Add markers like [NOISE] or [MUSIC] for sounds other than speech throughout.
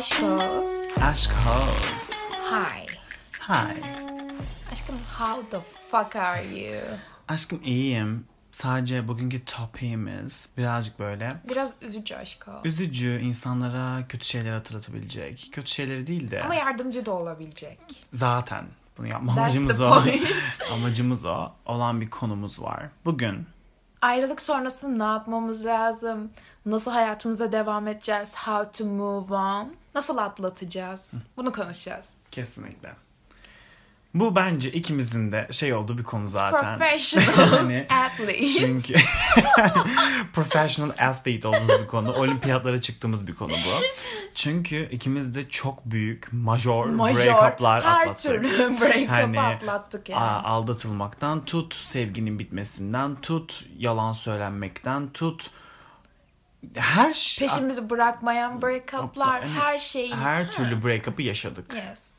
Aşkos. Aşk House. Hi. Hi. Aşkım how the fuck are you? Aşkım iyiyim. Sadece bugünkü topiğimiz birazcık böyle Biraz üzücü aşko. üzücü, insanlara kötü şeyler hatırlatabilecek. Kötü şeyleri değil de Ama yardımcı da olabilecek. zaten bunu yapma That's amacımız the o. point. [LAUGHS] amacımız o. Olan bir konumuz var. Bugün Ayrılık sonrası ne yapmamız lazım? Nasıl hayatımıza devam edeceğiz? How to move on? Nasıl atlatacağız? Bunu konuşacağız. kesinlikle. Bu bence ikimizin de şey olduğu bir konu zaten. Professional [LAUGHS] athlete. Çünkü [LAUGHS] professional athlete olduğumuz bir konu. Olimpiyatlara çıktığımız bir konu bu. Çünkü ikimiz de çok büyük major, Major, break-up'lar her atlattık. türlü break-up Hani, atlattık yani. aldatılmaktan tut, sevginin bitmesinden tut, yalan söylenmekten tut. Her şey Peşimizi bırakmayan break-up'lar, Yani her şeyi. her türlü break-up'ı yaşadık. Yes.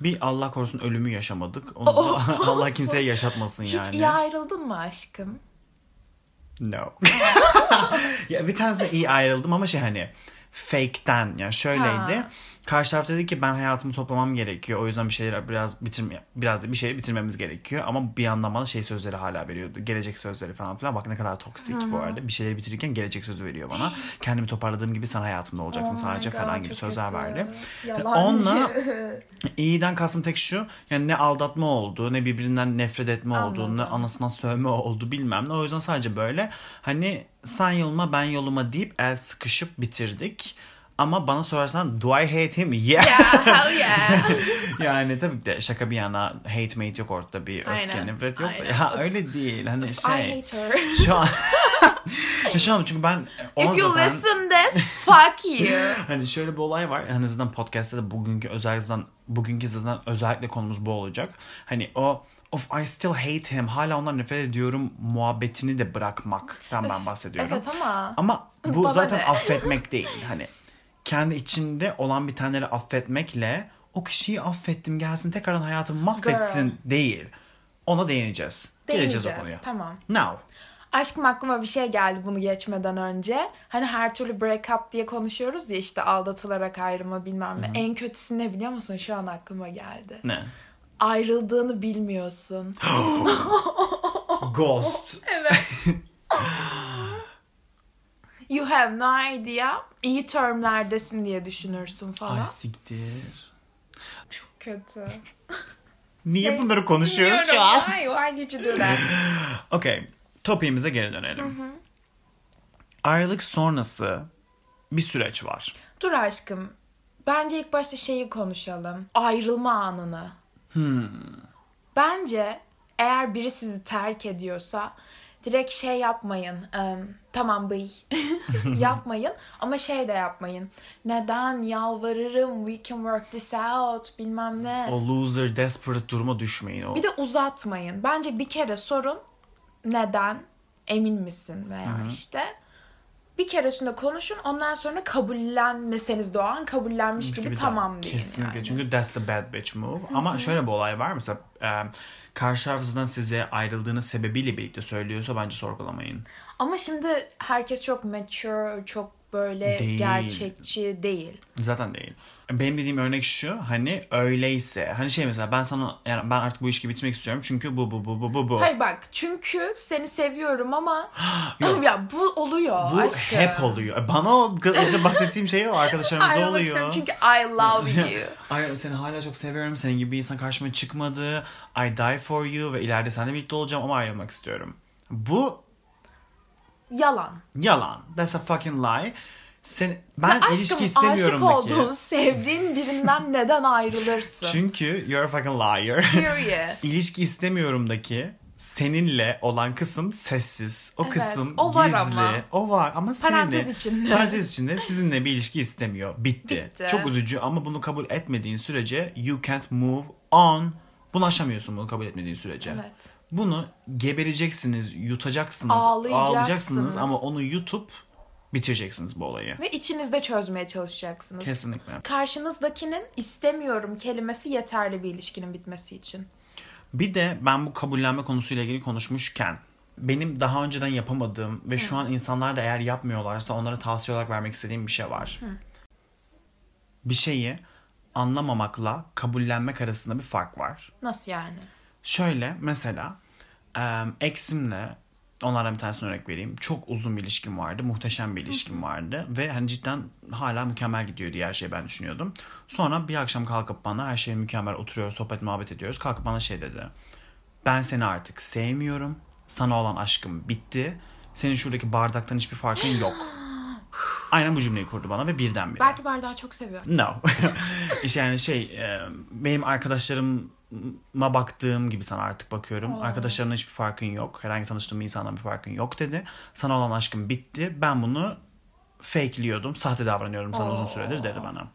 Bir Allah korusun ölümü yaşamadık. Onu da [LAUGHS] [LAUGHS] Allah kimseye yaşatmasın Hiç yani. iyi ayrıldın mı aşkım? No. [LAUGHS] ya bir tanesi iyi ayrıldım ama şey hani fake'ten yani şöyleydi. Ha. Karşı taraf dedi ki ben hayatımı toplamam gerekiyor. O yüzden bir şeyler biraz bitirme biraz da bir şeyi bitirmemiz gerekiyor. Ama bir yandan bana şey sözleri hala veriyordu. Gelecek sözleri falan filan. Bak ne kadar toksik bu arada. Bir şeyleri bitirirken gelecek sözü veriyor bana. [GASPS] Kendimi toparladığım gibi sen hayatımda olacaksın Oh sadece God, falan gibi sözler kötü. verdi. Yalancı. Onunla [LAUGHS] İyiden kastım tek şu. Yani ne aldatma oldu, ne birbirinden nefret etme oldu, ne anasına sövme oldu bilmem ne. O yüzden sadece böyle hani sen yoluma ben yoluma deyip el sıkışıp bitirdik. Ama bana sorarsan do I hate him? Yeah. Yeah, hell yeah. [LAUGHS] yani tabii de şaka bir yana hate mate yok ortada bir öfke Aynen, nefret yok. aynen. Ya öyle değil. Hani I şey. hate her. Şu an [LAUGHS] şu an çünkü ben ona If you zaten listen this, fuck you. [LAUGHS] Hani şöyle bir olay var. Hani zaten podcast'te de bugünkü özellikle bugünkü zaten özellikle konumuz bu olacak. Hani o of I still hate him. Hala ondan nefret ediyorum muhabbetini de bırakmaktan ben bahsediyorum. Evet ama. Ama bu Bana zaten affetmek değil. Hani kendi içinde olan bitenleri affetmekle o kişiyi affettim gelsin tekrardan hayatımı mahvetsin değil. Ona değineceğiz. Geleceğiz o Değineceğiz, konuya. Tamam. Now. Aşkım aklıma bir şey geldi bunu geçmeden önce. Hani her türlü break up diye konuşuyoruz ya işte aldatılarak ayrılma bilmem ne. En kötüsü ne biliyor musun? Şu an aklıma geldi. Ne? Ayrıldığını bilmiyorsun. [GASPS] Ghost. [LAUGHS] evet. [LAUGHS] you have no idea. İyi termlerdesin diye düşünürsün falan. Ay siktir. Kötü. [LAUGHS] Niye bunları konuşuyoruz şu an? Why, why did you do that? [LAUGHS] Okey. Topiğimize geri dönelim. Ayrılık sonrası bir süreç var. Dur aşkım. Bence ilk başta şeyi konuşalım. Ayrılma anını. Bence eğer biri sizi terk ediyorsa direkt şey yapmayın. tamam bıy. [LAUGHS] yapmayın ama şey de yapmayın. Neden yalvarırım we can work this out bilmem ne. O loser, desperate duruma düşmeyin. O Bir de uzatmayın. Bence bir kere sorun neden emin misin veya işte bir keresinde konuşun ondan sonra kabullenmeseniz de o an kabullenmiş gibi, gibi tamam deyin Kesinlikle. yani. Çünkü that's the bad bitch move. Ama şöyle bir olay var. Mesela e, karşı tarafınızdan size ayrıldığınız sebebiyle birlikte söylüyorsa bence sorgulamayın. Ama şimdi herkes çok mature, çok böyle Değil. gerçekçi değil. Zaten değil. Benim dediğim örnek şu hani öyleyse hani şey mesela ben sana yani ben artık bu ilişkiyi bitirmek istiyorum çünkü bu bu bu bu bu bu. Hayır bak çünkü seni seviyorum ama [GASPS] Yok. ya bu oluyor Bu aşkım. hep oluyor. Bana o işte bahsettiğim şey o [LAUGHS] istiyorum oluyor. çünkü I love [LAUGHS] you. Ay seni hala çok seviyorum. Senin gibi bir insan karşıma çıkmadı. I die for you ve ileride seninle birlikte olacağım ama ayrılmak istiyorum. Bu Yalan. yalan. That's a fucking lie. Sen, ben aşkım ilişki aşık istemiyorum olduğun, sevdiğin birinden [LAUGHS] neden ayrılırsın? Çünkü you're a fucking liar. Period. [LAUGHS] İlişki istemiyorumdaki seninle olan kısım sessiz. O Evet, kısım o var gizli. ama. O var ama Parantez seninle, içinde. Parantez içinde [LAUGHS] sizinle bir ilişki istemiyor. Bitti. Bitti. Çok üzücü ama bunu kabul etmediğin sürece you can't move on. Bunu aşamıyorsun bunu kabul etmediğin sürece. Evet. Bunu gebereceksiniz, yutacaksınız, Ağlayacaksınız. ağlayacaksınız ama onu yutup bitireceksiniz bu olayı. Ve içinizde çözmeye çalışacaksınız. Kesinlikle. Karşınızdakinin istemiyorum kelimesi yeterli bir ilişkinin bitmesi için. Bir de ben bu kabullenme konusuyla ilgili konuşmuşken benim daha önceden yapamadığım ve şu an insanlar da eğer yapmıyorlarsa onlara tavsiye olarak vermek istediğim bir şey var. bir şeyi anlamamakla kabullenmek arasında bir fark var. Nasıl yani? Şöyle mesela eksimle onlardan bir tanesini örnek vereyim. Çok uzun bir ilişkim vardı. Muhteşem bir ilişkim vardı. Ve hani cidden hala mükemmel gidiyor diye her şeyi ben düşünüyordum. Sonra bir akşam kalkıp bana her şey mükemmel oturuyoruz, sohbet muhabbet ediyoruz. Kalkıp bana şey dedi. Ben seni artık sevmiyorum. Sana olan aşkım bitti. Senin şuradaki bardaktan hiçbir farkın [GASPS] yok. Aynen bu cümleyi kurdu bana ve birdenbire. Belki bardağı çok seviyor. No. [LAUGHS] işte yani şey benim arkadaşlarıma baktığım gibi sana artık bakıyorum. Oo. Arkadaşlarımla hiçbir farkın yok. Herhangi tanıştığım insandan bir farkın yok dedi. Sana olan aşkım bitti. Ben bunu fakeliyordum. Sahte davranıyorum sana uzun Oo. süredir dedi bana.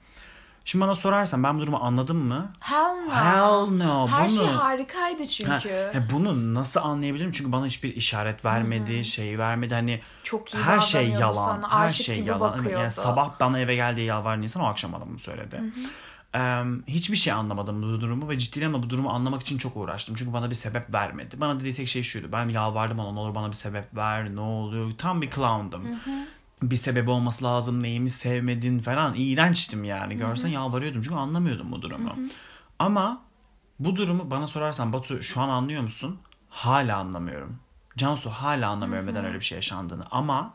Şimdi bana sorarsan ben bu durumu anladım mı? Hell no. Hell no. Her bunu... şey harikaydı Ha, çünkü. ya bunu nasıl anlayabilirim? Çünkü bana hiçbir işaret vermedi, şey vermedi. Hani Çok iyi her şey yalan. sana. Her şey yalan. bakıyordu. Yani sabah bana eve geldiği yalvaran insan o akşam bunu söyledi. Eee, hiçbir şey anlamadım bu durumu ve ciddi ama bu durumu anlamak için çok uğraştım. Çünkü bana bir sebep vermedi. Bana dediği tek şey şuydu. Ben yalvardım ona ne olur bana bir sebep ver ne oluyor. Tam bir clown'dım. Bir sebebi olması lazım neyimi sevmedin falan. İğrençtim yani. Görsen yalvarıyordum çünkü anlamıyordum bu durumu. Ama bu durumu bana sorarsan Batu şu an anlıyor musun? Hala anlamıyorum. Cansu hala anlamıyorum neden öyle bir şey yaşandığını. Ama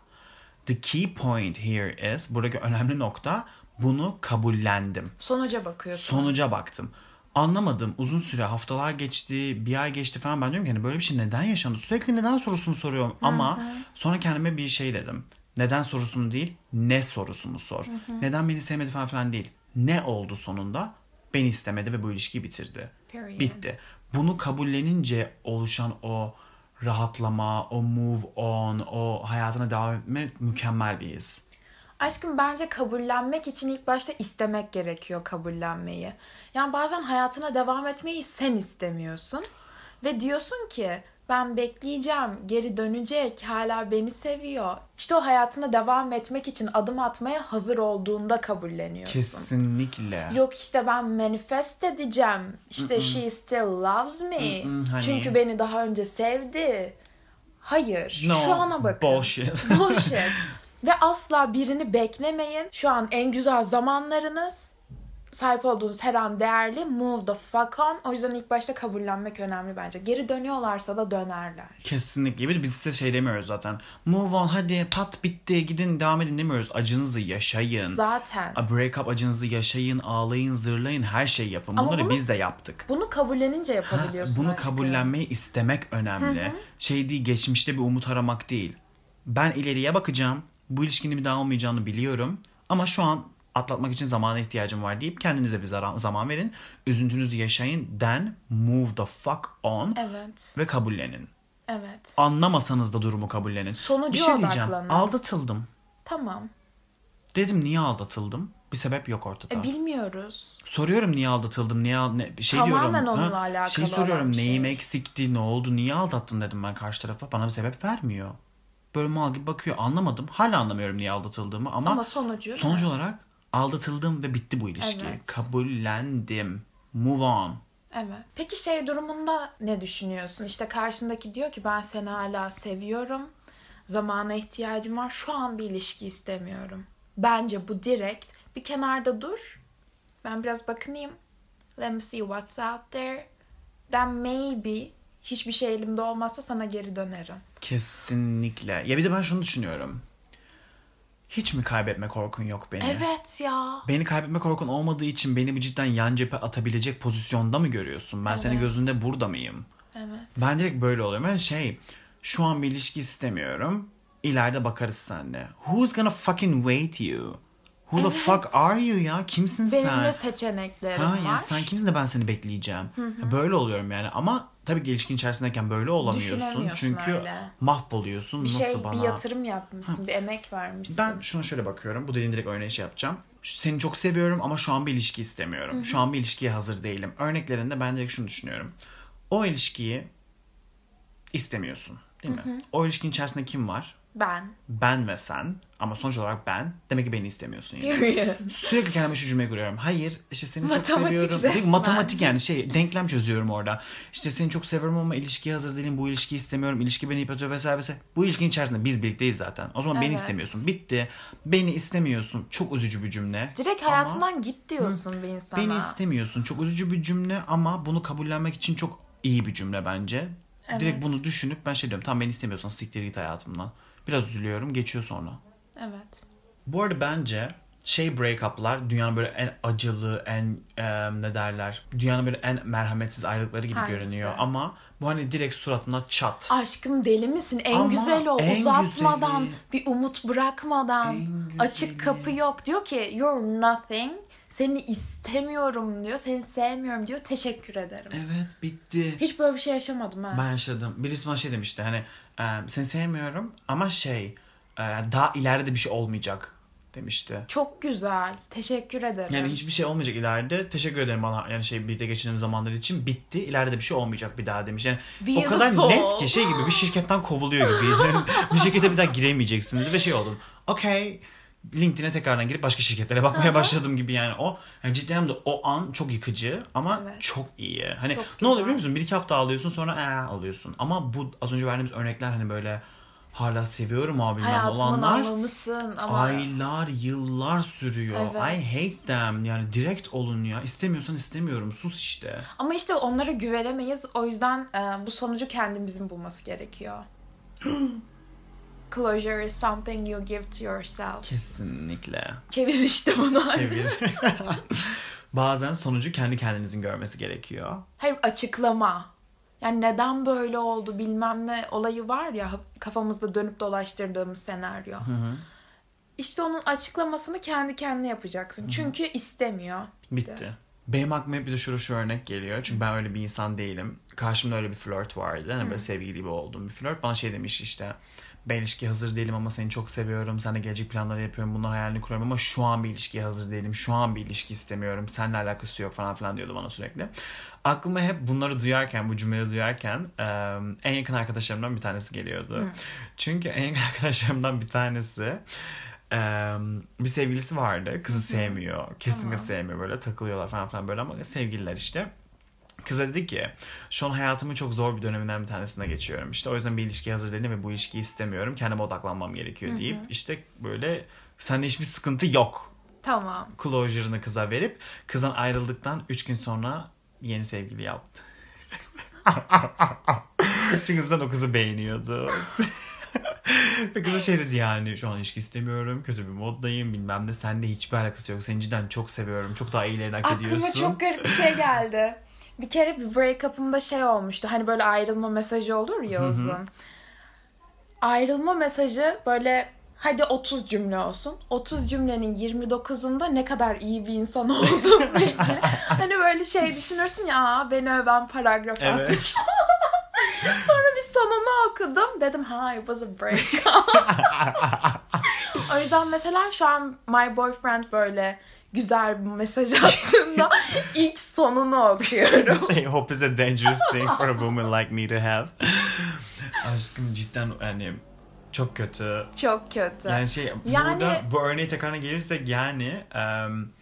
the key point here is buradaki önemli nokta bunu kabullendim. Sonuca bakıyorsun. Sonuca baktım. Anlamadım. Uzun süre haftalar geçti, bir ay geçti falan. Ben diyorum ki hani böyle bir şey neden yaşandı? Sürekli neden sorusunu soruyorum. Ama sonra kendime bir şey dedim. Neden sorusunu değil, ne sorusunu sor. Neden beni sevmedi falan filan değil. Ne oldu sonunda? Beni istemedi ve bu ilişkiyi bitirdi. Period. Bitti. Bunu kabullenince oluşan o rahatlama, o move on, o hayatına devam etme mükemmel bir his. Aşkım bence kabullenmek için ilk başta istemek gerekiyor kabullenmeyi. Yani bazen hayatına devam etmeyi sen istemiyorsun. Ve diyorsun ki ben bekleyeceğim, geri dönecek, hala beni seviyor. İşte o hayatına devam etmek için adım atmaya hazır olduğunda kabulleniyorsun. Kesinlikle. Yok işte ben manifest edeceğim. İşte she still loves me. Mm-mm, honey. Çünkü beni daha önce sevdi. Hayır. No, Şu ana bakın. bullshit. Bullshit. [LAUGHS] Ve asla birini beklemeyin. Şu an en güzel zamanlarınız. Sahip olduğunuz her an değerli. Move the fuck on. O yüzden ilk başta kabullenmek önemli bence. Geri dönüyorlarsa da dönerler. Kesinlikle. Bir de biz size şey demiyoruz zaten. Move on hadi pat bitti gidin devam edin demiyoruz. Acınızı yaşayın. Zaten. A break up acınızı yaşayın, ağlayın, zırlayın, her şeyi yapın. Ama Bunları bunu- biz de yaptık. Bunu kabullenince Ha, yapabiliyorsun bunu aşkım. kabullenmeyi istemek önemli. Şey değil, geçmişte bir umut aramak değil. Ben ileriye bakacağım. Bu ilişkinin bir daha olmayacağını biliyorum. Ama şu an atlatmak için zamana ihtiyacım var deyip kendinize bir zaman verin. Üzüntünüzü yaşayın. Then move the fuck on Evet. ve kabullenin. Evet. Anlamasanız da durumu kabullenin. Sonuca bir şey diyeceğim. odaklanın. Aldatıldım. Tamam. Dedim niye aldatıldım? Bir sebep yok ortada. E, bilmiyoruz. Soruyorum niye aldatıldım, niye ne, şey Tamamen diyorum. onunla alakalı Şey soruyorum bir şey. neyim eksikti, ne oldu, niye aldattın dedim ben karşı tarafa. Bana bir sebep vermiyor. Böyle mal gibi bakıyor. Anlamadım. Hala anlamıyorum niye aldatıldığımı ama, Ama sonucu. sonuç olarak aldatıldım ve bitti bu ilişki. Evet. Kabullendim. Move on. Evet. Peki şey durumunda ne düşünüyorsun? İşte karşındaki diyor ki ben seni hala seviyorum. Zamana ihtiyacım var. Şu an bir ilişki istemiyorum. Bence bu direkt bir kenarda dur. Ben biraz bakınayım. Let me see what's out there. Then maybe hiçbir şey elimde olmazsa sana geri dönerim. Kesinlikle. Ya bir de ben şunu düşünüyorum. Hiç mi kaybetme korkun yok beni? Evet ya. Beni kaybetme korkun olmadığı için beni bir cidden yan cephe atabilecek pozisyonda mı görüyorsun? Ben senin Evet. gözünde burada mıyım? Evet. Ben direkt böyle oluyorum. Ben şey şu an bir ilişki istemiyorum. İleride bakarız seninle. Who's gonna fucking wait you? Who the Evet. fuck are you ya? Kimsin Benim sen? de seçeneklerim Ha var. ya sen kimsin de ben seni bekleyeceğim. Ya Böyle oluyorum yani ama tabii ki ilişkin içerisindeyken böyle olamıyorsun. Çünkü öyle. mahvoluyorsun. bir Nasıl şey, bana? bir yatırım yapmışsın, bir emek vermişsin. Ben şuna şöyle bakıyorum. Bu dediğin direkt örneği şey yapacağım. Seni çok seviyorum ama şu an bir ilişki istemiyorum. Şu an bir ilişkiye hazır değilim. Örneklerinde ben direkt şunu düşünüyorum. O ilişkiyi istemiyorsun değil mi? O ilişkinin içerisinde kim var? Ben. Ben ve sen ama sonuç olarak ben. Demek ki beni istemiyorsun yani. Sürekli kendime şu cümleyi kuruyorum. Hayır işte seni çok Matematik seviyorum. resmen. Matematik yani şey denklem çözüyorum orada. İşte seni çok seviyorum ama ilişkiye hazır değilim. Bu ilişkiyi istemiyorum. İlişki beni yıpratıyor vesaire vesaire. Bu ilişkinin içerisinde biz birlikteyiz zaten. O zaman beni Evet. istemiyorsun. Bitti. Beni istemiyorsun. Çok üzücü bir cümle. Direkt Ama hayatımdan git diyorsun bir insana. Beni istemiyorsun. Çok üzücü bir cümle ama bunu kabullenmek için çok iyi bir cümle bence. Evet. Direkt bunu düşünüp ben şey diyorum. Tamam beni istemiyorsan siktir git hayatımdan. Biraz üzülüyorum. Geçiyor sonra. Evet. Bu arada bence şey break-up'lar dünyanın böyle en acılı, en e, ne derler, dünyanın böyle en merhametsiz ayrılıkları gibi Hangisi? görünüyor. Ama bu hani direkt suratına çat. Aşkım deli misin? En Ama güzel o. en Uzatmadan, güzeli. bir umut bırakmadan. En güzeli. Açık kapı yok. Diyor ki you're nothing. Seni istemiyorum diyor. Seni sevmiyorum diyor. Teşekkür ederim. Evet bitti. Hiç böyle bir şey yaşamadım ha. Ben yaşadım. Birisi bana şey demişti hani e, seni sevmiyorum ama şey e, daha ileride de bir şey olmayacak demişti. Çok güzel. Teşekkür ederim. Yani hiçbir şey olmayacak ileride. Teşekkür ederim bana yani şey birlikte geçirdiğimiz zamanlar için bitti. İleride bir şey olmayacak bir daha demiş. Yani o kadar Beautiful. net ki şey gibi bir şirketten kovuluyor gibi. Yani [LAUGHS] bir şirkete bir daha giremeyeceksiniz ve şey oldum. Okey. LinkedIn'e tekrardan girip başka şirketlere bakmaya başladım gibi yani o yani cidden de o an çok yıkıcı ama Evet. çok iyi. Hani Çok ne oluyor biliyor musun? Bir iki hafta ağlıyorsun sonra ee oluyorsun. Ama bu az önce verdiğimiz örnekler hani böyle hala seviyorum abi bilmem Hayatımın olanlar ama aylar yıllar sürüyor. Evet. I hate them. Yani direkt olun ya. İstemiyorsan istemiyorum. Sus işte. ama işte onlara güvenemeyiz. O yüzden e, bu sonucu kendimizin bulması gerekiyor. [GASPS] Closure is something you give to yourself. Kesinlikle. Çevir işte bunu. Çevir. [LAUGHS] Bazen sonucu kendi kendinizin görmesi gerekiyor. Hayır açıklama. Yani neden böyle oldu bilmem ne olayı var ya kafamızda dönüp dolaştırdığımız senaryo. İşte onun açıklamasını kendi kendine yapacaksın. Çünkü istemiyor. Bitti. Benim aklıma hep bir de şu şu örnek geliyor. Çünkü ben öyle bir insan değilim. Karşımda öyle bir flört vardı. Hani böyle sevgili gibi olduğum bir flört. Bana şey demiş işte ben ilişkiye hazır değilim ama seni çok seviyorum. Seninle gelecek planları yapıyorum. Bunların hayalini kuruyorum ama şu an bir ilişkiye hazır değilim. Şu an bir ilişki istemiyorum. Seninle alakası yok falan filan diyordu bana sürekli. Aklıma hep bunları duyarken, bu cümleleri duyarken en yakın arkadaşlarımdan bir tanesi geliyordu. Çünkü en yakın [LAUGHS] arkadaşlarımdan bir tanesi bir sevgilisi vardı. Kızı sevmiyor. Kesinlikle Tamam. sevmiyor. Böyle takılıyorlar falan filan böyle ama sevgililer işte. Kıza dedi ki şu an hayatımın çok zor bir döneminden bir tanesine geçiyorum. İşte o yüzden bir ilişkiye hazır değilim ve bu ilişkiyi istemiyorum. Kendime odaklanmam gerekiyor deyip işte böyle sende hiçbir sıkıntı yok. Tamam. Closure'ını kıza verip kızdan ayrıldıktan 3 gün sonra yeni sevgili yaptı. [LAUGHS] Çünkü zaten o kızı beğeniyordu. [LAUGHS] Ve kız da şey dedi yani şu an ilişki istemiyorum. Kötü bir moddayım bilmem ne. Seninle hiçbir alakası yok. Seni cidden çok seviyorum. Çok daha iyilerini hak ediyorsun. Aklıma çok garip bir şey geldi. Bir kere bir break-up'ımda şey olmuştu. Hani böyle ayrılma mesajı olur ya uzun. Ayrılma mesajı böyle hadi 30 cümle olsun. 30 cümlenin 29'unda ne kadar iyi bir insan [LAUGHS] olduğumla ilgili. hani böyle şey düşünürsün ya "Aa, beni öven paragraf Evet. [LAUGHS] Sonra bir sonunu okudum. Dedim ha it was a break. [LAUGHS] o yüzden mesela şu an my boyfriend böyle güzel bir mesaj attığında [LAUGHS] ilk sonunu okuyorum. [LAUGHS] şey hope is a dangerous thing for a woman like me to have. Aşkım cidden yani çok kötü. Çok kötü. Yani şey Yani- burada bu örneğe tekrarına gelirsek yani um,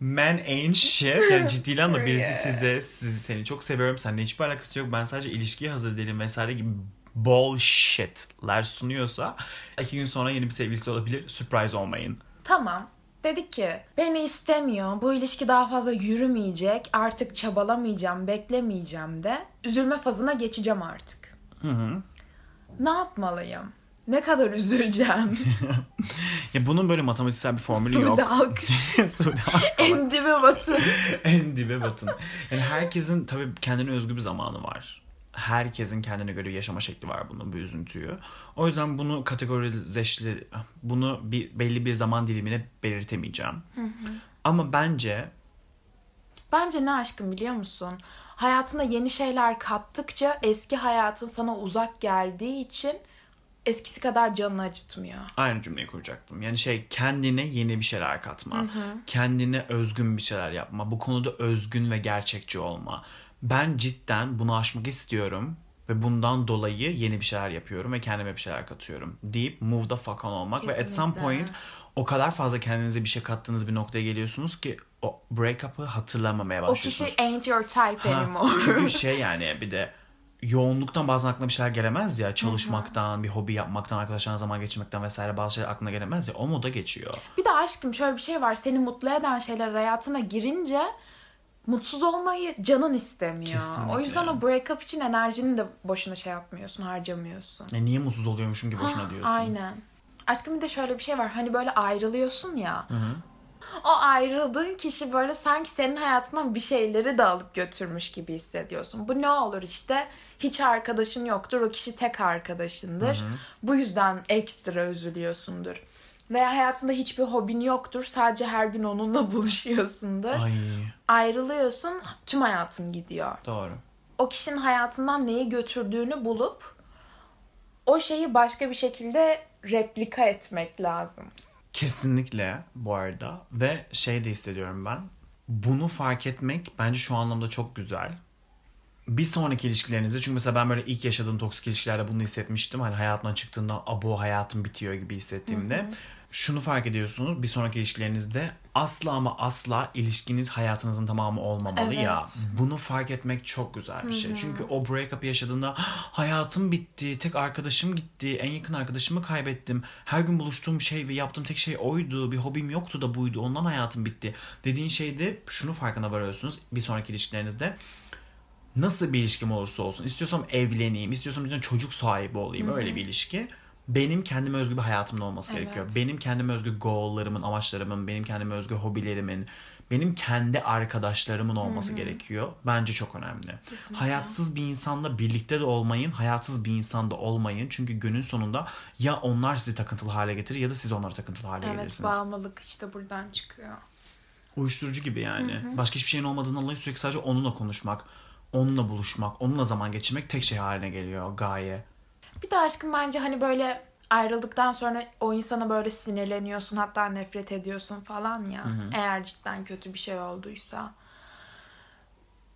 men ain't shit. Yani ciddi [LAUGHS] anlamda birisi size, sizi seni çok seviyorum. Seninle hiçbir alakası yok. Ben sadece ilişkiye hazır değilim vesaire gibi bullshitler sunuyorsa iki gün sonra yeni bir sevgilisi olabilir. Surprise olmayın. Tamam. Dedik ki beni istemiyor. Bu ilişki daha fazla yürümeyecek. Artık çabalamayacağım, beklemeyeceğim de. Üzülme fazına geçeceğim artık. Hı hı. Ne yapmalıyım? Ne kadar üzüleceğim? [LAUGHS] Ya bunun böyle matematiksel bir formülü yok. Alkış. [LAUGHS] Suudi alkış. en dibe batın. en dibe batın. Yani herkesin tabii kendine özgü bir zamanı var. Herkesin kendine göre yaşama şekli var bunun bir üzüntüyü. O yüzden bunu kategorizeşli, bunu bir belli bir zaman dilimine belirtemeyeceğim. Ama bence Bence ne aşkım biliyor musun? Hayatına yeni şeyler kattıkça eski hayatın sana uzak geldiği için eskisi kadar canını acıtmıyor. aynı cümleyi kuracaktım. Yani şey kendine yeni bir şeyler katma. Kendine özgün bir şeyler yapma. Bu konuda özgün ve gerçekçi olma. Ben cidden bunu aşmak istiyorum. ve bundan dolayı yeni bir şeyler yapıyorum ve kendime bir şeyler katıyorum deyip move the fuck on olmak ve at some Kesinlikle. point o kadar fazla kendinize bir şey kattığınız bir noktaya geliyorsunuz ki o break-up'ı hatırlamamaya O kişi başlıyorsunuz. ain't your type Ha, anymore. çünkü [LAUGHS] şey yani bir de yoğunluktan bazen aklına bir şeyler gelemez ya çalışmaktan, bir hobi yapmaktan, arkadaşlarla zaman geçirmekten vesaire bazı şeyler aklına gelemez ya o moda geçiyor. Bir de aşkım şöyle bir şey var. Seni mutlu eden şeyler hayatına girince mutsuz olmayı canın istemiyor. Kesinlikle. O yüzden o breakup için enerjini de boşuna şey yapmıyorsun, harcamıyorsun. E niye mutsuz oluyormuşum ki boşuna diyorsun. Aynen. Aşkım bir de şöyle bir şey var. Hani böyle ayrılıyorsun ya. O ayrıldığın kişi böyle sanki senin hayatından bir şeyleri de alıp götürmüş gibi hissediyorsun. Bu ne olur işte hiç arkadaşın yoktur. O kişi tek arkadaşındır. Bu yüzden ekstra üzülüyorsundur. Veya hayatında hiçbir hobin yoktur. Sadece her gün onunla [LAUGHS] buluşuyorsundur. Ay Ayrılıyorsun. Tüm hayatın gidiyor doğru. o kişinin hayatından neyi götürdüğünü bulup o şeyi başka bir şekilde replika etmek lazım. Kesinlikle bu arada ve şey de hissediyorum ben. Bunu fark etmek bence şu anlamda çok güzel. Bir sonraki ilişkilerinizde çünkü mesela ben böyle ilk yaşadığım toksik ilişkilerde bunu hissetmiştim. Hani hayatından çıktığında abo hayatım bitiyor gibi hissettiğimde. Şunu fark ediyorsunuz bir sonraki ilişkilerinizde asla ama asla ilişkiniz hayatınızın tamamı olmamalı ya. Evet. Bunu fark etmek çok güzel bir şey. Çünkü o breakup yaşadığında hayatım bitti, tek arkadaşım gitti, en yakın arkadaşımı kaybettim. Her gün buluştuğum şey ve yaptığım tek şey oydu. Bir hobim yoktu da buydu. Ondan hayatım bitti. Dediğin şeyde şunu farkına varıyorsunuz bir sonraki ilişkilerinizde. Nasıl bir ilişkim olursa olsun. istiyorsam evleneyim, istiyorsam bir çocuk sahibi olayım. Öyle bir ilişki. Benim kendime özgü bir hayatımda olması Evet. gerekiyor. Benim kendime özgü goal'larımın, amaçlarımın, benim kendime özgü hobilerimin, benim kendi arkadaşlarımın olması gerekiyor. Bence çok önemli. Kesinlikle. Hayatsız bir insanla birlikte de olmayın, hayatsız bir insanda olmayın. Çünkü günün sonunda ya onlar sizi takıntılı hale getirir ya da siz onları takıntılı hale Evet gelirsiniz. bağımlılık işte buradan çıkıyor. Uyuşturucu gibi yani. Başka hiçbir şeyin olmadığını anlayıp sürekli sadece onunla konuşmak, onunla buluşmak, onunla zaman geçirmek tek şey haline geliyor gaye. Bir de aşkım bence hani böyle ayrıldıktan sonra o insana böyle sinirleniyorsun hatta nefret ediyorsun falan ya. Eğer cidden kötü bir şey olduysa.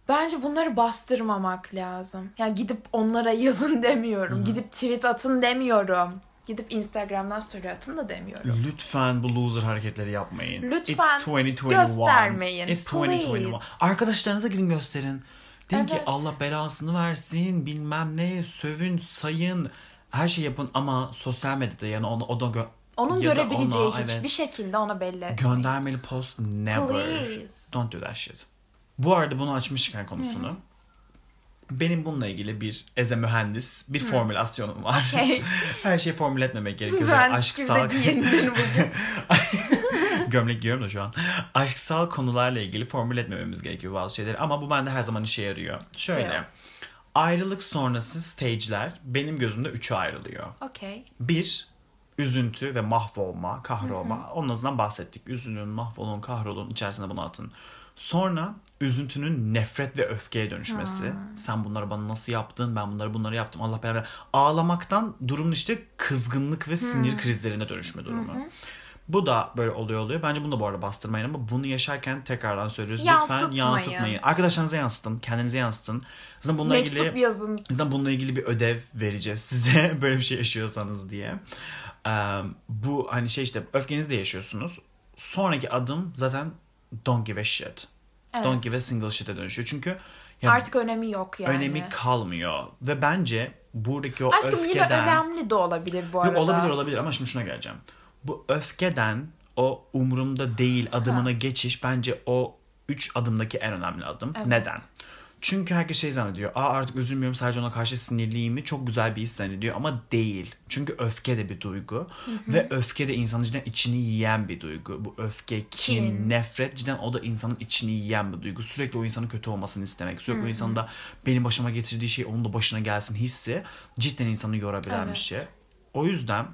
Bence bunları bastırmamak lazım. Yani gidip onlara yazın [LAUGHS] demiyorum. Gidip tweet atın demiyorum. Gidip Instagram'dan story atın da demiyorum. Lütfen bu loser hareketleri yapmayın. Lütfen It's 2021. göstermeyin, It's 2021. please. Arkadaşlarınıza gidin gösterin. Deyin ki Evet. Allah belasını versin bilmem ne sövün sayın her şey yapın ama sosyal medyada yani onu, o da gö- Onun ya görebileceği ona, hiçbir evet, şekilde ona belli etmeyin. göndermeli post never. Please. Don't do that shit. Bu arada bunu açmışken konusunu. Benim bununla ilgili bir eze mühendis bir formülasyonum var. Okay. [LAUGHS] Her şeyi formüle etmemek gerekiyor. Mühendis aşksal giyindin bugün. [LAUGHS] gömlek giyiyorum da şu an. [GASPS] Aşksal konularla ilgili formüle etmememiz gerekiyor bazı şeyleri ama bu bende her zaman işe yarıyor. Şöyle. Evet. Ayrılık sonrası stage'ler benim gözümde üçe ayrılıyor. Okey. Bir, üzüntü ve mahvolma, kahrolma. Onun azından bahsettik. Üzülün, mahvolun, kahrolun içerisine bunu atın. Sonra üzüntünün nefret ve öfkeye dönüşmesi. Sen bunları bana nasıl yaptın? Ben bunları bunları yaptım. Allah beraber ağlamaktan durumun işte kızgınlık ve sinir krizlerine dönüşme durumu. Bu da böyle oluyor oluyor. Bence bunu da bu arada bastırmayın ama bunu yaşarken tekrardan söylüyoruz. Lütfen Yansıtmayın. yansıtmayın. Arkadaşlarınıza yansıtın. Kendinize yansıtın. Zaten bununla Mektup ilgili yazın. Bizden bununla ilgili bir ödev vereceğiz size [LAUGHS] böyle bir şey yaşıyorsanız diye. Ee, bu hani şey işte öfkenizde yaşıyorsunuz. Sonraki adım zaten don't give a shit. Evet. Don't give a single shit'e dönüşüyor. Çünkü ya Artık önemi yok yani. önemi kalmıyor. Ve bence buradaki o Aşkım yine öfkeden... önemli de olabilir bu Yok arada. olabilir olabilir ama şimdi şuna geleceğim. Bu öfkeden o umurumda değil adımına geçiş bence o üç adımdaki en önemli adım. Evet. Neden? Çünkü herkes şey zannediyor. Aa artık üzülmüyorum sadece ona karşı sinirliyim? Çok güzel bir his zannediyor ama değil. Çünkü öfke de bir duygu. Ve öfke de insanın cidden içini yiyen bir duygu. Bu öfke, kin, Kin. nefret cidden o da insanın içini yiyen bir duygu. Sürekli o insanın kötü olmasını istemek. Sürekli o insanın da benim başıma getirdiği şey onun da başına gelsin hissi cidden insanı yorabilen bir Evet. şey. O yüzden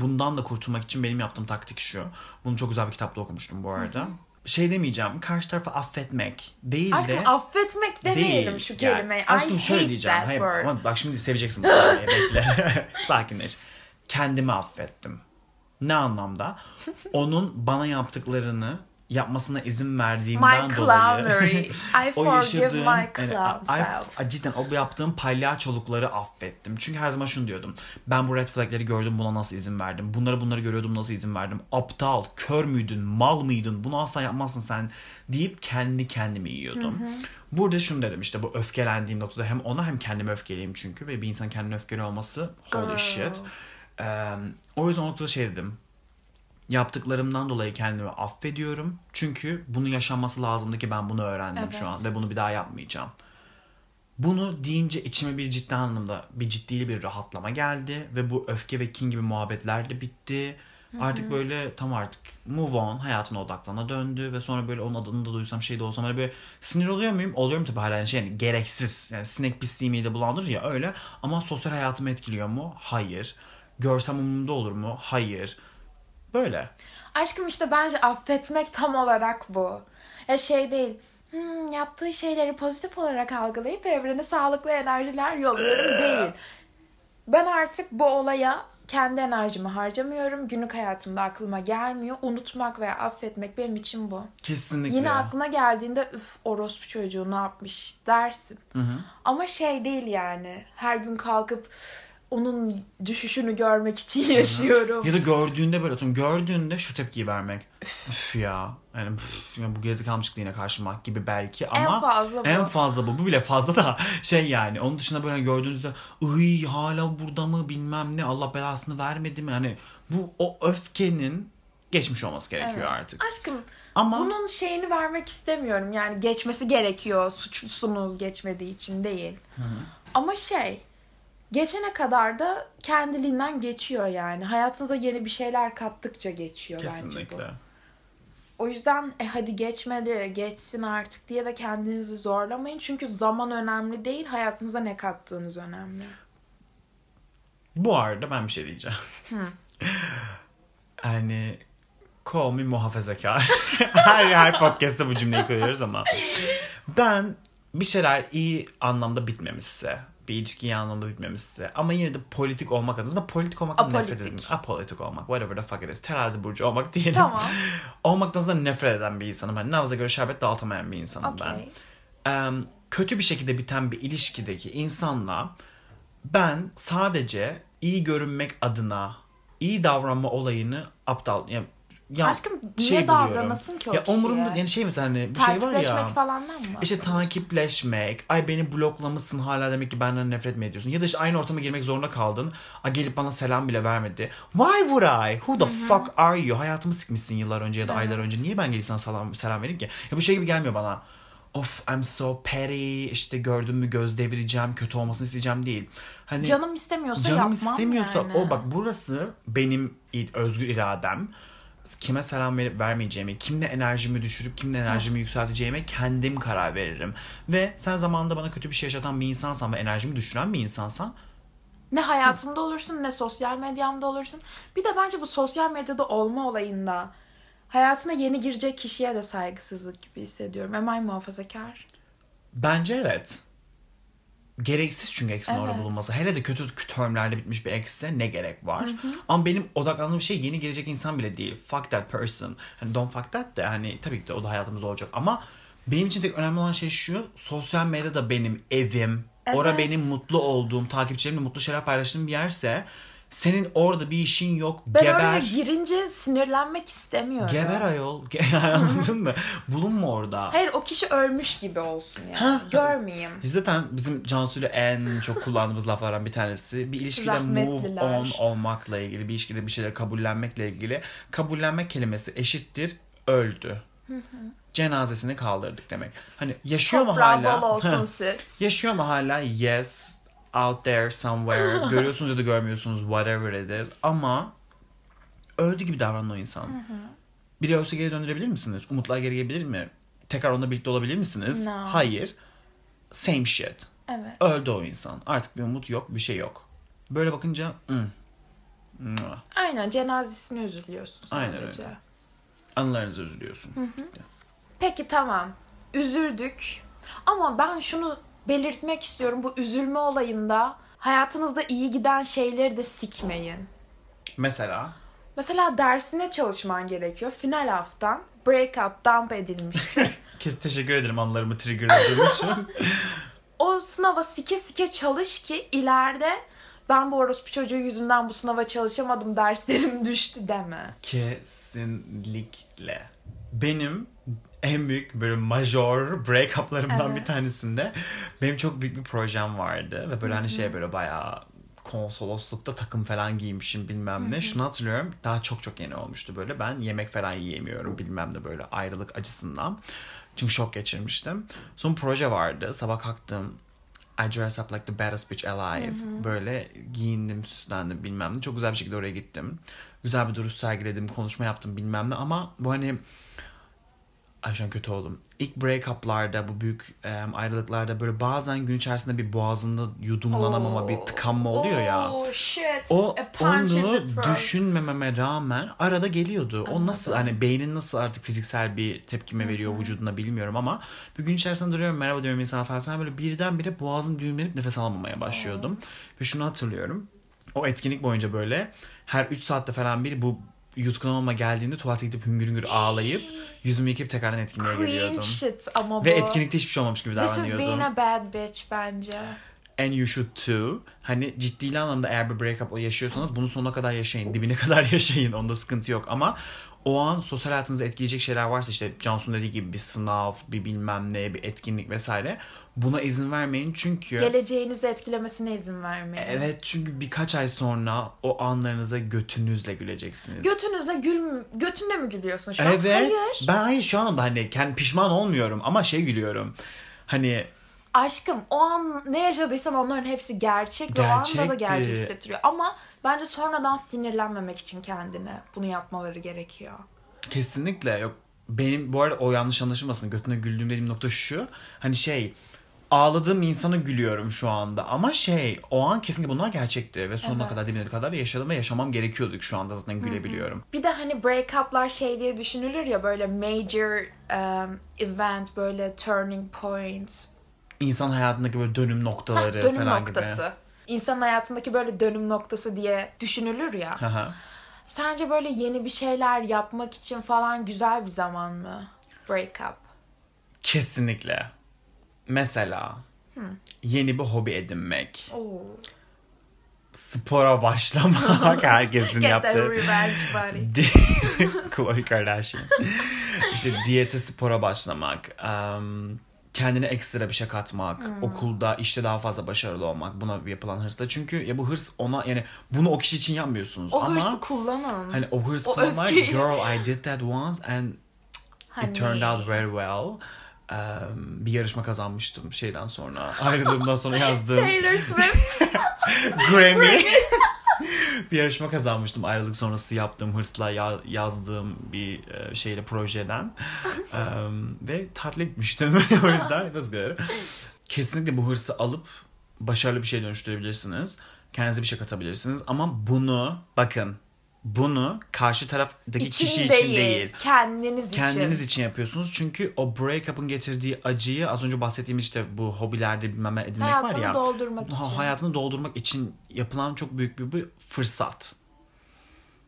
bundan da kurtulmak için benim yaptığım taktik şu. Bunu çok güzel bir kitapta okumuştum bu arada. Şey demeyeceğim. Karşı tarafı affetmek değil Aşkım de affetmek demeyelim değil. şu Yani kelimeyi. aşkım I şöyle diyeceğim. Hayır, ama bak şimdi seveceksin bu kelimeyi. [LAUGHS] Bekle. [LAUGHS] Sakinleş. Kendimi affettim. Ne anlamda? [LAUGHS] Onun bana yaptıklarını yapmasına izin verdiğimden My dolayı. I [LAUGHS] o yaşadığım my yani, I- cidden o yaptığım palyaçolukları affettim. Çünkü her zaman şunu diyordum. Ben bu red flagleri gördüm buna nasıl izin verdim? Bunları bunları görüyordum nasıl izin verdim? Aptal, kör müydün, mal mıydın? Bunu asla yapmazsın sen deyip kendi kendimi yiyordum. Burada şunu dedim işte bu öfkelendiğim noktada hem ona hem kendime öfkeliyim çünkü ve bir insan kendine öfkeli olması holy shit. Ee, o yüzden o noktada şey dedim. Yaptıklarımdan dolayı kendimi affediyorum. Çünkü bunun yaşanması lazımdı ki ben bunu öğrendim Evet. şu an ve bunu bir daha yapmayacağım. Bunu deyince içime bir ciddi anlamda bir ciddi bir rahatlama geldi ve bu öfke ve kin gibi muhabbetler de bitti. Artık böyle tam artık move on hayatına odaklana döndü ve sonra böyle onun adını da duysam şey de olsam hani böyle sinir oluyor muyum? Oluyorum tabii hala şey yani gereksiz yani sinek pisliği mide bulandırır ya öyle ama sosyal hayatımı etkiliyor mu? Hayır. Görsem umurumda olur mu? Hayır. Böyle. Aşkım işte bence affetmek tam olarak bu. Ya şey değil. Hmm, yaptığı şeyleri pozitif olarak algılayıp evrene sağlıklı enerjiler yolluyorum [LAUGHS] değil. Ben artık bu olaya kendi enerjimi harcamıyorum. Günlük hayatımda aklıma gelmiyor. Unutmak veya affetmek benim için bu. Kesinlikle. Yine aklına geldiğinde üf orospu çocuğu ne yapmış dersin. Ama şey değil yani. Her gün kalkıp onun düşüşünü görmek için yaşıyorum. Ya da gördüğünde böyle atıyorum gördüğünde şu tepkiyi vermek. Üf ya. Yani üf, ya bu gerizekalı çıktı yine karşıma gibi belki ama En fazla bu. en fazla bu. Bu bile fazla da [LAUGHS] şey yani. Onun dışında böyle gördüğünüzde ıy hala burada mı bilmem ne Allah belasını vermedi mi? Hani bu o öfkenin geçmiş olması gerekiyor Evet. artık. Aşkım Ama bunun şeyini vermek istemiyorum. Yani geçmesi gerekiyor. Suçlusunuz geçmediği için değil. Ama şey geçene kadar da kendiliğinden geçiyor yani. Hayatınıza yeni bir şeyler kattıkça geçiyor bence bu. kesinlikle. O yüzden e hadi geçmedi, geçsin artık diye de kendinizi zorlamayın. Çünkü zaman önemli değil, hayatınıza ne kattığınız önemli. Bu arada ben bir şey diyeceğim. [LAUGHS] yani call me muhafazakar. [LAUGHS] her, her podcast'ta bu cümleyi koyuyoruz ama. Ben bir şeyler iyi anlamda bitmemişse, bir ilişki iyi anlamda bitmemişse ama yine de politik olmak adına politik olmaktan nefret Apolitik. ederim. Apolitik olmak, whatever the fuck it is. Terazi burcu olmak diyelim. Tamam. [LAUGHS] Olmaktan da nefret eden bir insanım. Ben nabza göre şerbet dağıtamayan bir insanım ben Okey. em, kötü bir şekilde biten bir ilişkideki insanla ben sadece iyi görünmek adına iyi davranma olayını aptal yani ya Aşkım niye davranasın ki o ya umurumda kişiye? yani şey mesela hani bir şey var Takipleşmek ya falandan mı? işte takipleşmek. Ay beni bloklamışsın hala demek ki benden nefret mi ediyorsun? Ya da işte aynı ortama girmek zorunda kaldın. A gelip bana selam bile vermedi. Why would I? Who the fuck are you? Hayatımı sikmişsin yıllar önce ya da aylar Evet. önce. Niye ben gelip sana selam, selam vereyim ki? Ya bu şey gibi gelmiyor bana. Of I'm so petty. İşte gördün mü göz devireceğim kötü olmasını isteyeceğim değil. Hani Canım istemiyorsa Canım yapmam istemiyorsa yani. o bak burası benim özgür iradem. Kime selam verip vermeyeceğimi, kimle enerjimi düşürüp kimle enerjimi yükselteceğime kendim karar veririm. Ve sen zamanında bana kötü bir şey yaşatan bir insansan ve enerjimi düşüren bir insansan Ne hayatımda olursun ne sosyal medyamda olursun. Bir de bence bu sosyal medyada olma olayında hayatına yeni girecek kişiye de saygısızlık gibi hissediyorum. Am I muhafazakar? bence evet. Gereksiz çünkü eksin orada Evet. bulunması. Hele de kötü termlerle bitmiş bir ekse ne gerek var? Ama benim odaklandığım şey yeni gelecek insan bile değil. Fuck that person. Hani don't fuck that de hani tabii ki de o da hayatımızda olacak ama benim için tek önemli olan şey şu. Sosyal medyada benim evim. Ora Evet. benim mutlu olduğum, takipçilerimle mutlu şeyler paylaştığım bir yerse senin orada bir işin yok. Ben geber. oraya girince sinirlenmek istemiyorum. Geber ayol. [LAUGHS] Anladın mı? Bulunma orada. Hayır o kişi ölmüş gibi olsun yani. Ha. Görmeyeyim. Zaten bizim Cansu'yla en çok kullandığımız laflardan bir tanesi bir ilişkide move on olmakla ilgili, bir ilişkide bir şeyleri kabullenmekle ilgili. Kabullenmek kelimesi eşittir öldü. Cenazesini kaldırdık demek. Hani yaşıyor mu hala? bol olsun siz. yaşıyor mu hala? Yes. Out there somewhere. [LAUGHS] Görüyorsunuz ya da görmüyorsunuz. Whatever it is. Ama öldü gibi davranan o insan. Biri ölse geri döndürebilir misiniz? Umutlar geri gelebilir mi? Tekrar onunla birlikte olabilir misiniz? No. Hayır. Same shit. Evet. Öldü o insan. Artık bir umut yok, bir şey yok. Böyle bakınca. Mua. Aynen cenazesine üzülüyorsun sadece. Aynen öyle. anılarınıza üzülüyorsun. Peki tamam. Üzüldük. Ama ben şunu belirtmek istiyorum. Bu üzülme olayında hayatınızda iyi giden şeyleri de sikmeyin. Mesela Mesela dersine çalışman gerekiyor. Final haftan breakout dump edilmiş. [LAUGHS] Teşekkür ederim anılarımı triggerladığım için. [LAUGHS] o sınava sike sike çalış ki ileride ben bu orospu çocuğu yüzünden bu sınava çalışamadım derslerim [LAUGHS] düştü deme. Kesinlikle. Benim en büyük böyle major break-up'larımdan Evet. bir tanesinde benim çok büyük bir projem vardı ve böyle hani şey böyle bayağı konsoloslukta takım falan giymişim bilmem ne. Şunu hatırlıyorum daha çok çok yeni olmuştu böyle. Ben yemek falan yiyemiyorum bilmem ne böyle ayrılık acısından. Çünkü şok geçirmiştim. Son proje vardı. Sabah kalktım. I dress up like the baddest bitch alive. Böyle giyindim, süslendim bilmem ne. Çok güzel bir şekilde oraya gittim. Güzel bir duruş sergiledim, konuşma yaptım bilmem ne. Ama bu hani... Ay şu an kötü oldum. İlk break-up'larda, bu büyük em, ayrılıklarda böyle bazen gün içerisinde bir boğazında yudumlanamama, bir tıkanma oluyor ya. Oh shit. O onu düşünmememe rağmen arada geliyordu. O nasıl Anladım. hani beynin nasıl artık fiziksel bir tepkime veriyor vücuduna bilmiyorum ama bir gün içerisinde duruyorum merhaba diyorum insana falan böyle birdenbire boğazım düğümlenip nefes alamamaya başlıyordum. Ve şunu hatırlıyorum. O etkinlik boyunca böyle her 3 saatte falan bir bu yutkunamama geldiğinde tuvalete gidip hüngür hüngür ağlayıp yüzümü yıkayıp tekrardan etkinliğe Queen geliyordum. shit ama bu. Ve etkinlikte hiçbir şey olmamış gibi This is davranıyordum. being a bad bitch bence. And you should too. Hani ciddi anlamda eğer bir breakup yaşıyorsanız bunu sonuna kadar yaşayın. Dibine [LAUGHS] kadar yaşayın. Onda sıkıntı yok. Ama o an sosyal hayatınızı etkileyecek şeyler varsa işte Cansu'nun dediği gibi bir sınav, bir bilmem ne, bir etkinlik vesaire. Buna izin vermeyin çünkü... Geleceğinizi etkilemesine izin vermeyin. Evet çünkü birkaç ay sonra o anlarınıza götünüzle güleceksiniz. Götünüzle gül götünle mi gülüyorsun şu an? evet. Hayır. Ben hayır şu anda hani kendi pişman olmuyorum ama şey gülüyorum. Hani Aşkım o an ne yaşadıysan onların hepsi gerçek ve o anda da Gerçekti. gerçek hissettiriyor. Ama bence sonradan sinirlenmemek için kendine bunu yapmaları gerekiyor. Kesinlikle yok. Benim bu arada o yanlış anlaşılmasın. Götüne güldüğüm dediğim nokta şu. Hani şey ağladığım insana gülüyorum şu anda. Ama şey o an kesinlikle bunlar gerçekti. Ve sonuna Evet. kadar dibine kadar yaşadım ve yaşamam gerekiyordu. Şu anda zaten gülebiliyorum. Bir de hani break-up'lar şey diye düşünülür ya böyle major um, event böyle turning points. İnsan hayatındaki böyle dönüm noktaları dönüm falan noktası. gibi. İnsan hayatındaki böyle dönüm noktası diye düşünülür ya. Hı. Sence böyle yeni bir şeyler yapmak için falan güzel bir zaman mı? Break-up. Kesinlikle. Mesela yeni bir hobi edinmek. Oo. Spora başlamak [LAUGHS] herkesin Get that yaptığı. [LAUGHS] Khloe Kardashian. işte diyete spora başlamak. em, kendine ekstra bir şey katmak. Hmm. Okulda işte daha fazla başarılı olmak. Buna yapılan hırsla. Çünkü ya bu hırs ona yani bunu o kişi için yapmıyorsunuz. O Ama hırsı kullanın. hani o hırs o kullanmak öfkeyi. girl I did that once and Hani- it turned out very well. Em, bir yarışma kazanmıştım şeyden sonra. Ayrılığımdan sonra [LAUGHS] yazdığım Taylor Swift. [LAUGHS] Grammy. [LAUGHS] bir yarışma kazanmıştım. Ayrılık sonrası yaptığım hırsla ya- yazdığım bir e, şeyle projeden. [LAUGHS] Em, ve tatlı etmiştim [LAUGHS] o yüzden. Kesinlikle bu hırsı alıp başarılı bir şey dönüştürebilirsiniz. Kendinize bir şey katabilirsiniz. Ama bunu bakın bunu karşı taraftaki için kişi değil, için değil. Kendiniz, Kendiniz için. için yapıyorsunuz. Çünkü o break-up'ın getirdiği acıyı az önce bahsettiğimiz işte bu hobilerde bilmem edinmek var Hayatını ya. doldurmak Ha- için. hayatını doldurmak için yapılan çok büyük bir, bir fırsat.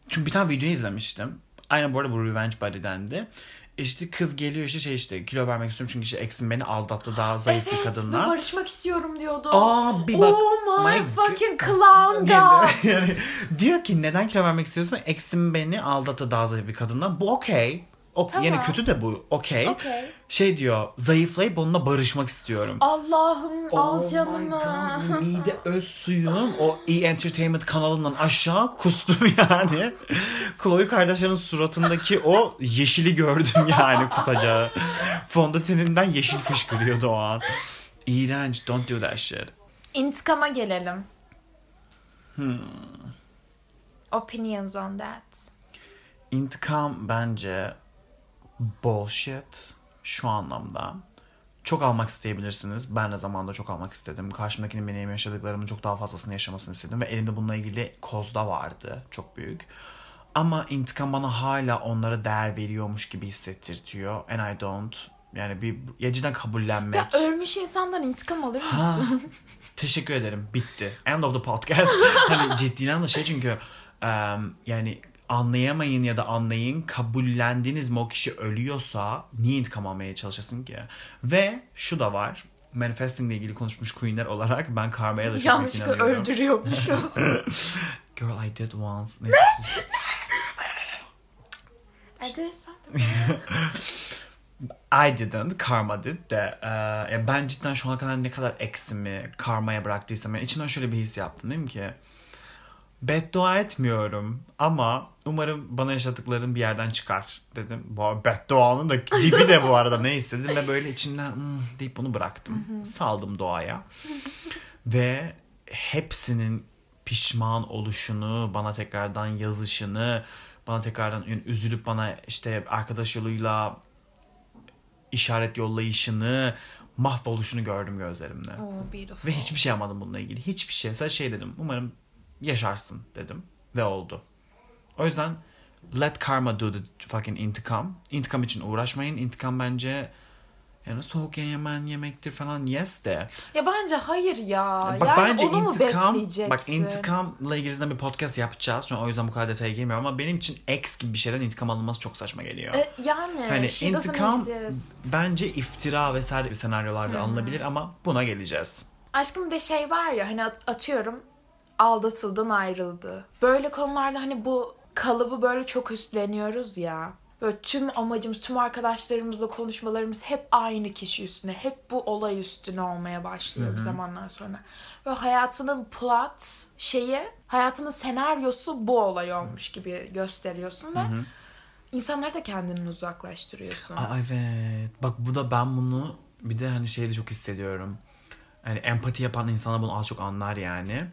Çünkü bir tane video izlemiştim. Aynen bu arada bu Revenge Body'dendi. İşte kız geliyor işte şey işte kilo vermek istiyorum çünkü işte eksim beni aldattı daha zayıf bir Evet kadınla. ve barışmak istiyorum diyordu. Aa bir bak. Oh my, my fucking clown god. [LAUGHS] yani, diyor ki neden kilo vermek istiyorsun? Eksim beni aldattı daha zayıf bir kadından. Bu okey. O, Tamam. Yani kötü de bu. Okey. Okey. Şey diyor zayıflayıp onunla barışmak istiyorum. Allah'ım Oh al canımı. Mide [LAUGHS] öz suyum o E! Entertainment kanalından aşağı kustum [LAUGHS] yani. Khloe Kardashian'ın suratındaki o yeşili gördüm [LAUGHS] yani kusacağı. Fondöteninden yeşil fışkırıyordu o an. İğrenç. Don't do that shit. İntikama gelelim. Hmm. Opinions on that. İntikam bence bullshit şu anlamda. Çok almak isteyebilirsiniz. Ben de zamanında çok almak istedim. Karşımdakinin benim yaşadıklarımın çok daha fazlasını yaşamasını istedim. Ve elimde bununla ilgili kozda vardı. Çok büyük. Ama intikam bana hala onlara değer veriyormuş gibi hissettirtiyor. And I don't. Yani bir ya cidden kabullenmek. Ya ölmüş insandan intikam alır Ha, mısın? [LAUGHS] teşekkür ederim. Bitti. End of the podcast. [LAUGHS] hani ciddi anlamda şey çünkü em, yani anlayamayın ya da anlayın kabullendiniz mi o kişi ölüyorsa niye intikam almaya çalışasın ki? Ve şu da var. Manifesting ile ilgili konuşmuş queenler olarak ben karmaya da çok Yanlışlıkla öldürüyormuşuz. [LAUGHS] Girl I did once. Ne? Hadi [LAUGHS] I didn't, karma did de e, ya ben cidden şu ana kadar ne kadar eksimi karmaya bıraktıysam yani içimden şöyle bir his yaptım değil mi ki beddua etmiyorum ama umarım bana yaşadıkların bir yerden çıkar dedim. Bu bedduanın da dibi de bu arada neyse dedim ve böyle içimden "Hmm," deyip bunu bıraktım. Saldım doğaya. ve hepsinin pişman oluşunu, bana tekrardan yazışını, bana tekrardan üzülüp bana işte arkadaş yoluyla işaret yollayışını, mahvoluşunu gördüm gözlerimle. Oh, beautiful. Ve hiçbir şey yapmadım bununla ilgili. Hiçbir şey. Sadece şey dedim. Umarım yaşarsın dedim. Ve oldu. O yüzden let karma do the fucking intikam. İntikam için uğraşmayın. İntikam bence yani soğuk yemen yemektir falan yes de. Ya bence hayır ya. Bak yani bence onu mu intikam bekleyeceksin? bak intikamla ilgili bir podcast yapacağız. Şu an o yüzden bu kadar detaya girmiyorum ama benim için ex gibi bir şeyden intikam alınması çok saçma geliyor. E, yani Hani doesn't intikam bence iftira vesaire bir senaryolarda alınabilir ama buna geleceğiz. Aşkım bir de şey var ya hani at- atıyorum aldatıldın ayrıldı. Böyle konularda hani bu kalıbı böyle çok üstleniyoruz ya. Böyle tüm amacımız, tüm arkadaşlarımızla konuşmalarımız hep aynı kişi üstüne, hep bu olay üstüne olmaya başlıyor bir zamanlar sonra. Ve hayatının plot şeyi, hayatının senaryosu bu olay olmuş gibi gösteriyorsun ve insanları da kendinden uzaklaştırıyorsun. Aa, evet. Bak bu da ben bunu bir de hani şeyde çok hissediyorum. Hani empati yapan insanlar bunu az çok anlar yani.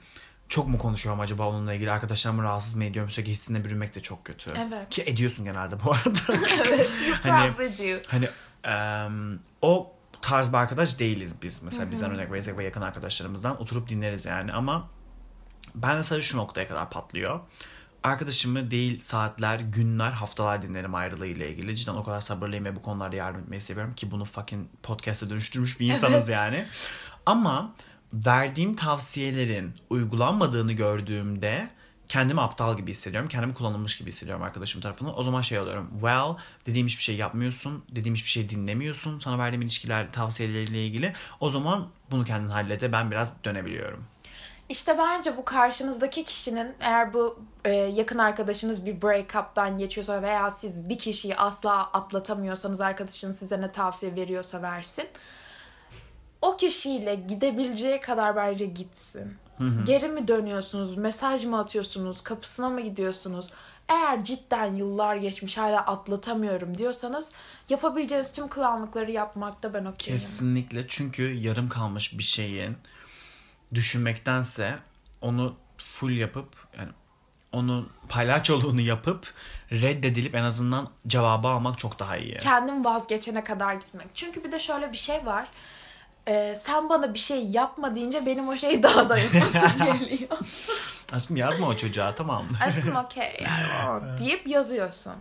Çok mu konuşuyorum acaba onunla ilgili? Arkadaşlarımı rahatsız mı ediyorum? Sürekli hissine bürünmek de çok kötü. Evet. Ki ediyorsun genelde bu arada. [LAUGHS] evet, you Hani- probably do. hani em, o tarz bir arkadaş değiliz biz. Mesela bizden örnek verirsek ve yakın arkadaşlarımızdan oturup dinleriz yani. Ama ben de sadece şu noktaya kadar patlıyor. Arkadaşımı değil saatler, günler, haftalar dinlerim ayrılığıyla ilgili. Cidden o kadar sabırlıyım ve bu konularda yardım etmeyi seviyorum ki bunu fucking podcast'a dönüştürmüş bir insanız Evet. yani. Ama verdiğim tavsiyelerin uygulanmadığını gördüğümde kendimi aptal gibi hissediyorum. Kendimi kullanılmış gibi hissediyorum arkadaşım tarafından. O zaman şey oluyorum. Well, dediğim hiçbir şey yapmıyorsun. Dediğim hiçbir şey dinlemiyorsun. Sana verdiğim ilişkiler tavsiyeleriyle ilgili. O zaman bunu kendin hallete ben biraz dönebiliyorum. İşte bence bu karşınızdaki kişinin eğer bu e, yakın arkadaşınız bir break-up'tan geçiyorsa veya siz bir kişiyi asla atlatamıyorsanız arkadaşınız size ne tavsiye veriyorsa versin. O kişiyle gidebileceği kadar bence gitsin. Geri mi dönüyorsunuz? Mesaj mı atıyorsunuz? Kapısına mı gidiyorsunuz? Eğer cidden yıllar geçmiş hala atlatamıyorum diyorsanız yapabileceğiniz tüm klanlıkları yapmakta ben okeyim. Kesinlikle çünkü yarım kalmış bir şeyin düşünmektense onu full yapıp yani onu palyaçoluğunu yapıp reddedilip en azından cevabı almak çok daha iyi. kendim vazgeçene kadar gitmek. Çünkü bir de şöyle bir şey var. Ee, sen bana bir şey yapma deyince benim o şeyi daha da yapasım [LAUGHS] geliyor. Aşkım yazma o çocuğa tamam mı? Aşkım okey [LAUGHS] deyip yazıyorsun.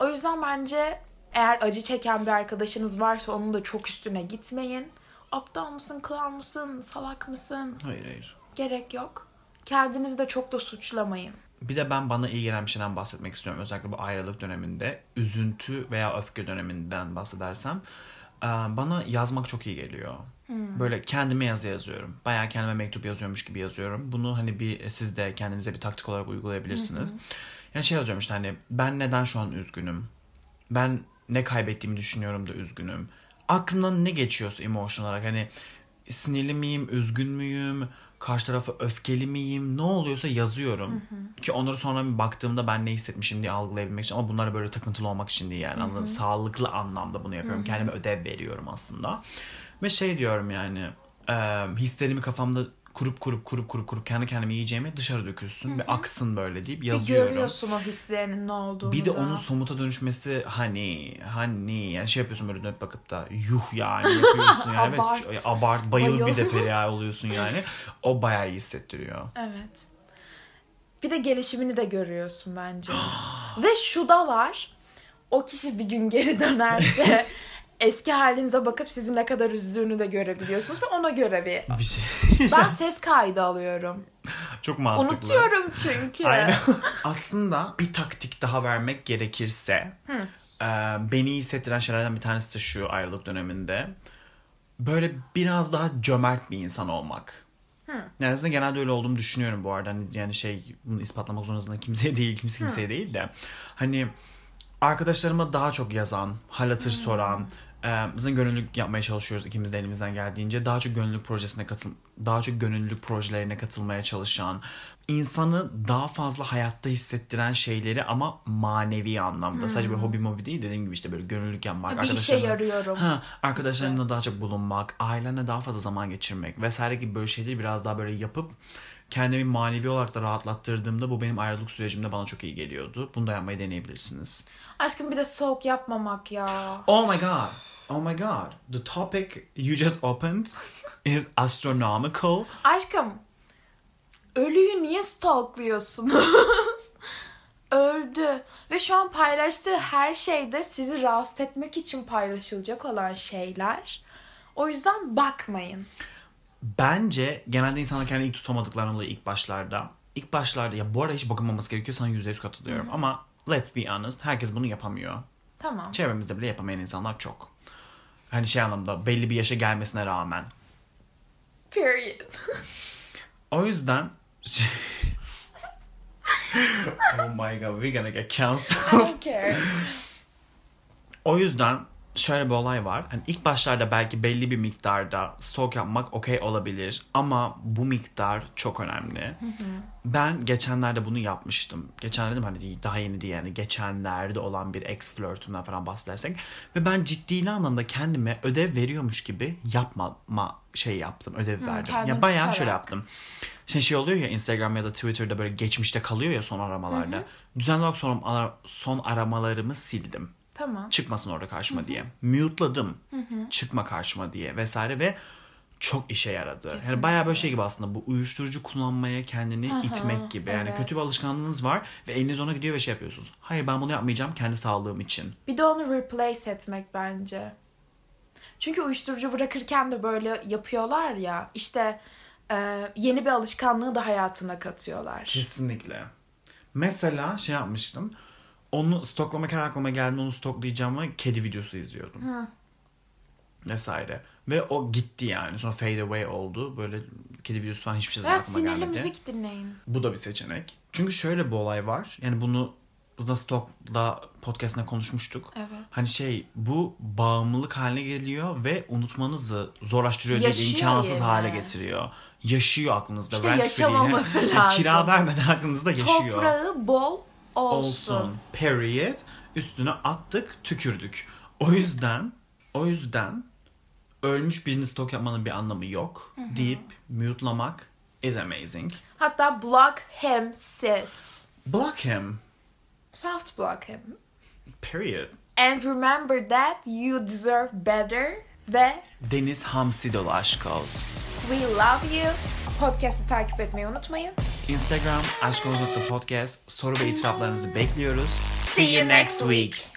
O yüzden bence eğer acı çeken bir arkadaşınız varsa onun da çok üstüne gitmeyin. Aptal mısın, kral mısın, salak mısın? hayır hayır. Gerek yok. Kendinizi de çok da suçlamayın. Bir de ben bana iyi gelen bir şeyden bahsetmek istiyorum. Özellikle bu ayrılık döneminde. Üzüntü veya öfke döneminden bahsedersem. E, Bana yazmak çok iyi geliyor. Böyle kendime yazı yazıyorum. Bayağı kendime mektup yazıyormuş gibi yazıyorum. Bunu hani bir siz de kendinize bir taktik olarak uygulayabilirsiniz. Yani şey yazıyorum işte hani ben neden şu an üzgünüm? Ben ne kaybettiğimi düşünüyorum da üzgünüm. Aklımdan ne geçiyorsa emotion olarak hani sinirli miyim, üzgün müyüm, karşı tarafa öfkeli miyim, ne oluyorsa yazıyorum. Ki onları sonra bir baktığımda ben ne hissetmişim diye algılayabilmek için ama bunlar böyle takıntılı olmak için değil yani. Anladın? Sağlıklı anlamda bunu yapıyorum. Kendime ödev veriyorum aslında. Ve şey diyorum yani e, hislerimi kafamda kurup kurup kurup kurup kurup kendi kendime yiyeceğime dışarı dökülsün ve aksın böyle deyip Bir yazıyorum. görüyorsun o hislerinin ne olduğunu Bir de da. onun somuta dönüşmesi hani hani yani şey yapıyorsun böyle dönüp bakıp da yuh yani yapıyorsun yani Abart. ve abart bayıl bir de feriha oluyorsun yani. O bayağı iyi hissettiriyor. Evet. Bir de gelişimini de görüyorsun bence. [GASPS] Ve şu da var. O kişi bir gün geri dönerse [LAUGHS] eski halinize bakıp sizi ne kadar üzdüğünü de görebiliyorsunuz ve ona göre bir... Bir şey. Ben ses kaydı alıyorum. Çok mantıklı. Unutuyorum çünkü. Aynen. [LAUGHS] Aslında bir taktik daha vermek gerekirse e, beni iyi hissettiren şeylerden bir tanesi de şu ayrılık döneminde. Böyle biraz daha cömert bir insan olmak. Yani aslında genelde öyle olduğumu düşünüyorum bu arada. Hani Yani şey bunu ispatlamak zorunda kimseye [LAUGHS] değil, kimse kimseye değil de. Hani arkadaşlarıma daha çok yazan, hal hatır soran, e, zaten gönüllülük yapmaya çalışıyoruz ikimiz de elimizden geldiğince. Daha çok gönüllülük projesine katıl daha çok gönüllülük projelerine katılmaya çalışan, insanı daha fazla hayatta hissettiren şeyleri ama manevi anlamda. Sadece bir hobi mobi değil dediğim gibi işte böyle gönüllülük yapmak. Bir işe yarıyorum. Ha, arkadaşlarınla daha çok bulunmak, ailenle daha fazla zaman geçirmek vesaire gibi böyle şeyleri biraz daha böyle yapıp kendimi manevi olarak da rahatlattırdığımda bu benim ayrılık sürecimde bana çok iyi geliyordu. Bunu da yapmayı deneyebilirsiniz. Aşkım bir de soğuk yapmamak ya. Oh my god. Oh my god. The topic you just opened [LAUGHS] is astronomical. Aşkım ölüyü niye stalkluyorsunuz? [LAUGHS] Öldü. Ve şu an paylaştığı her şeyde sizi rahatsız etmek için paylaşılacak olan şeyler. O yüzden bakmayın. Bence genelde insanlar kendini ilk tutamadıklarından dolayı ilk başlarda. İlk başlarda ya bu arada hiç bakılmaması gerekiyor sana yüzde yüz katılıyorum. Ama let's be honest herkes bunu yapamıyor. Tamam. Çevremizde bile yapamayan insanlar çok. Hani şey anlamda belli bir yaşa gelmesine rağmen. Period. O yüzden [LAUGHS] Oh my god, we're gonna get I cancelled. don't care. O yüzden şöyle bir olay var. Hani ilk başlarda belki belli bir miktarda stok yapmak okey olabilir ama bu miktar çok önemli. Ben geçenlerde bunu yapmıştım. Geçen dedim hani daha yeni değil yani geçenlerde olan bir ex flörtümden falan bahsedersek ve ben ciddi anlamda kendime ödev veriyormuş gibi yapmama şey yaptım. Ödev verdim. Ya bayağı şöyle tutarak. yaptım. Şey, şey oluyor ya Instagram ya da Twitter'da böyle geçmişte kalıyor ya son aramalarda. Düzenli olarak son, son aramalarımı sildim Tamam. çıkmasın orada karşıma diye. Mute'ladım. Çıkma karşıma diye vesaire ve çok işe yaradı. Yani bayağı böyle şey gibi aslında bu uyuşturucu kullanmaya kendini Aha, itmek gibi. Yani evet. kötü bir alışkanlığınız var ve eliniz ona gidiyor ve şey yapıyorsunuz. Hayır ben bunu yapmayacağım kendi sağlığım için. Bir de onu replace etmek bence. Çünkü uyuşturucu bırakırken de böyle yapıyorlar ya. İşte e, yeni bir alışkanlığı da hayatına katıyorlar. Kesinlikle. Mesela şey yapmıştım. Onu stoklamak her aklıma geldi onu stoklayacağım ama kedi videosu izliyordum. Vesaire. Ve o gitti yani. Sonra fade away oldu. Böyle kedi videosu falan hiçbir şey Veya aklıma sinirli gelmedi. müzik dinleyin. Bu da bir seçenek. Çünkü şöyle bir olay var. Yani bunu da Stock'la podcast'ine konuşmuştuk. Evet. Hani şey bu bağımlılık haline geliyor ve unutmanızı zorlaştırıyor değil Yaşıyor imkansız yine. hale getiriyor. Yaşıyor aklınızda. İşte rent yaşamaması [LAUGHS] lazım. Kira vermeden aklınızda yaşıyor. Toprağı bol olsun. Olsun. Period. Üstüne attık, tükürdük. O yüzden o yüzden ölmüş birini stok yapmanın bir anlamı yok deyip mute'lamak is amazing. Hatta block him sis. Block him. Soft block him. Period. And remember that you deserve better ve Deniz Hamsi dolu aşk olsun. we love you. Podcast'ı takip etmeyi unutmayın. Instagram aşkolozokta podcast soru ve itiraflarınızı bekliyoruz. See you next week.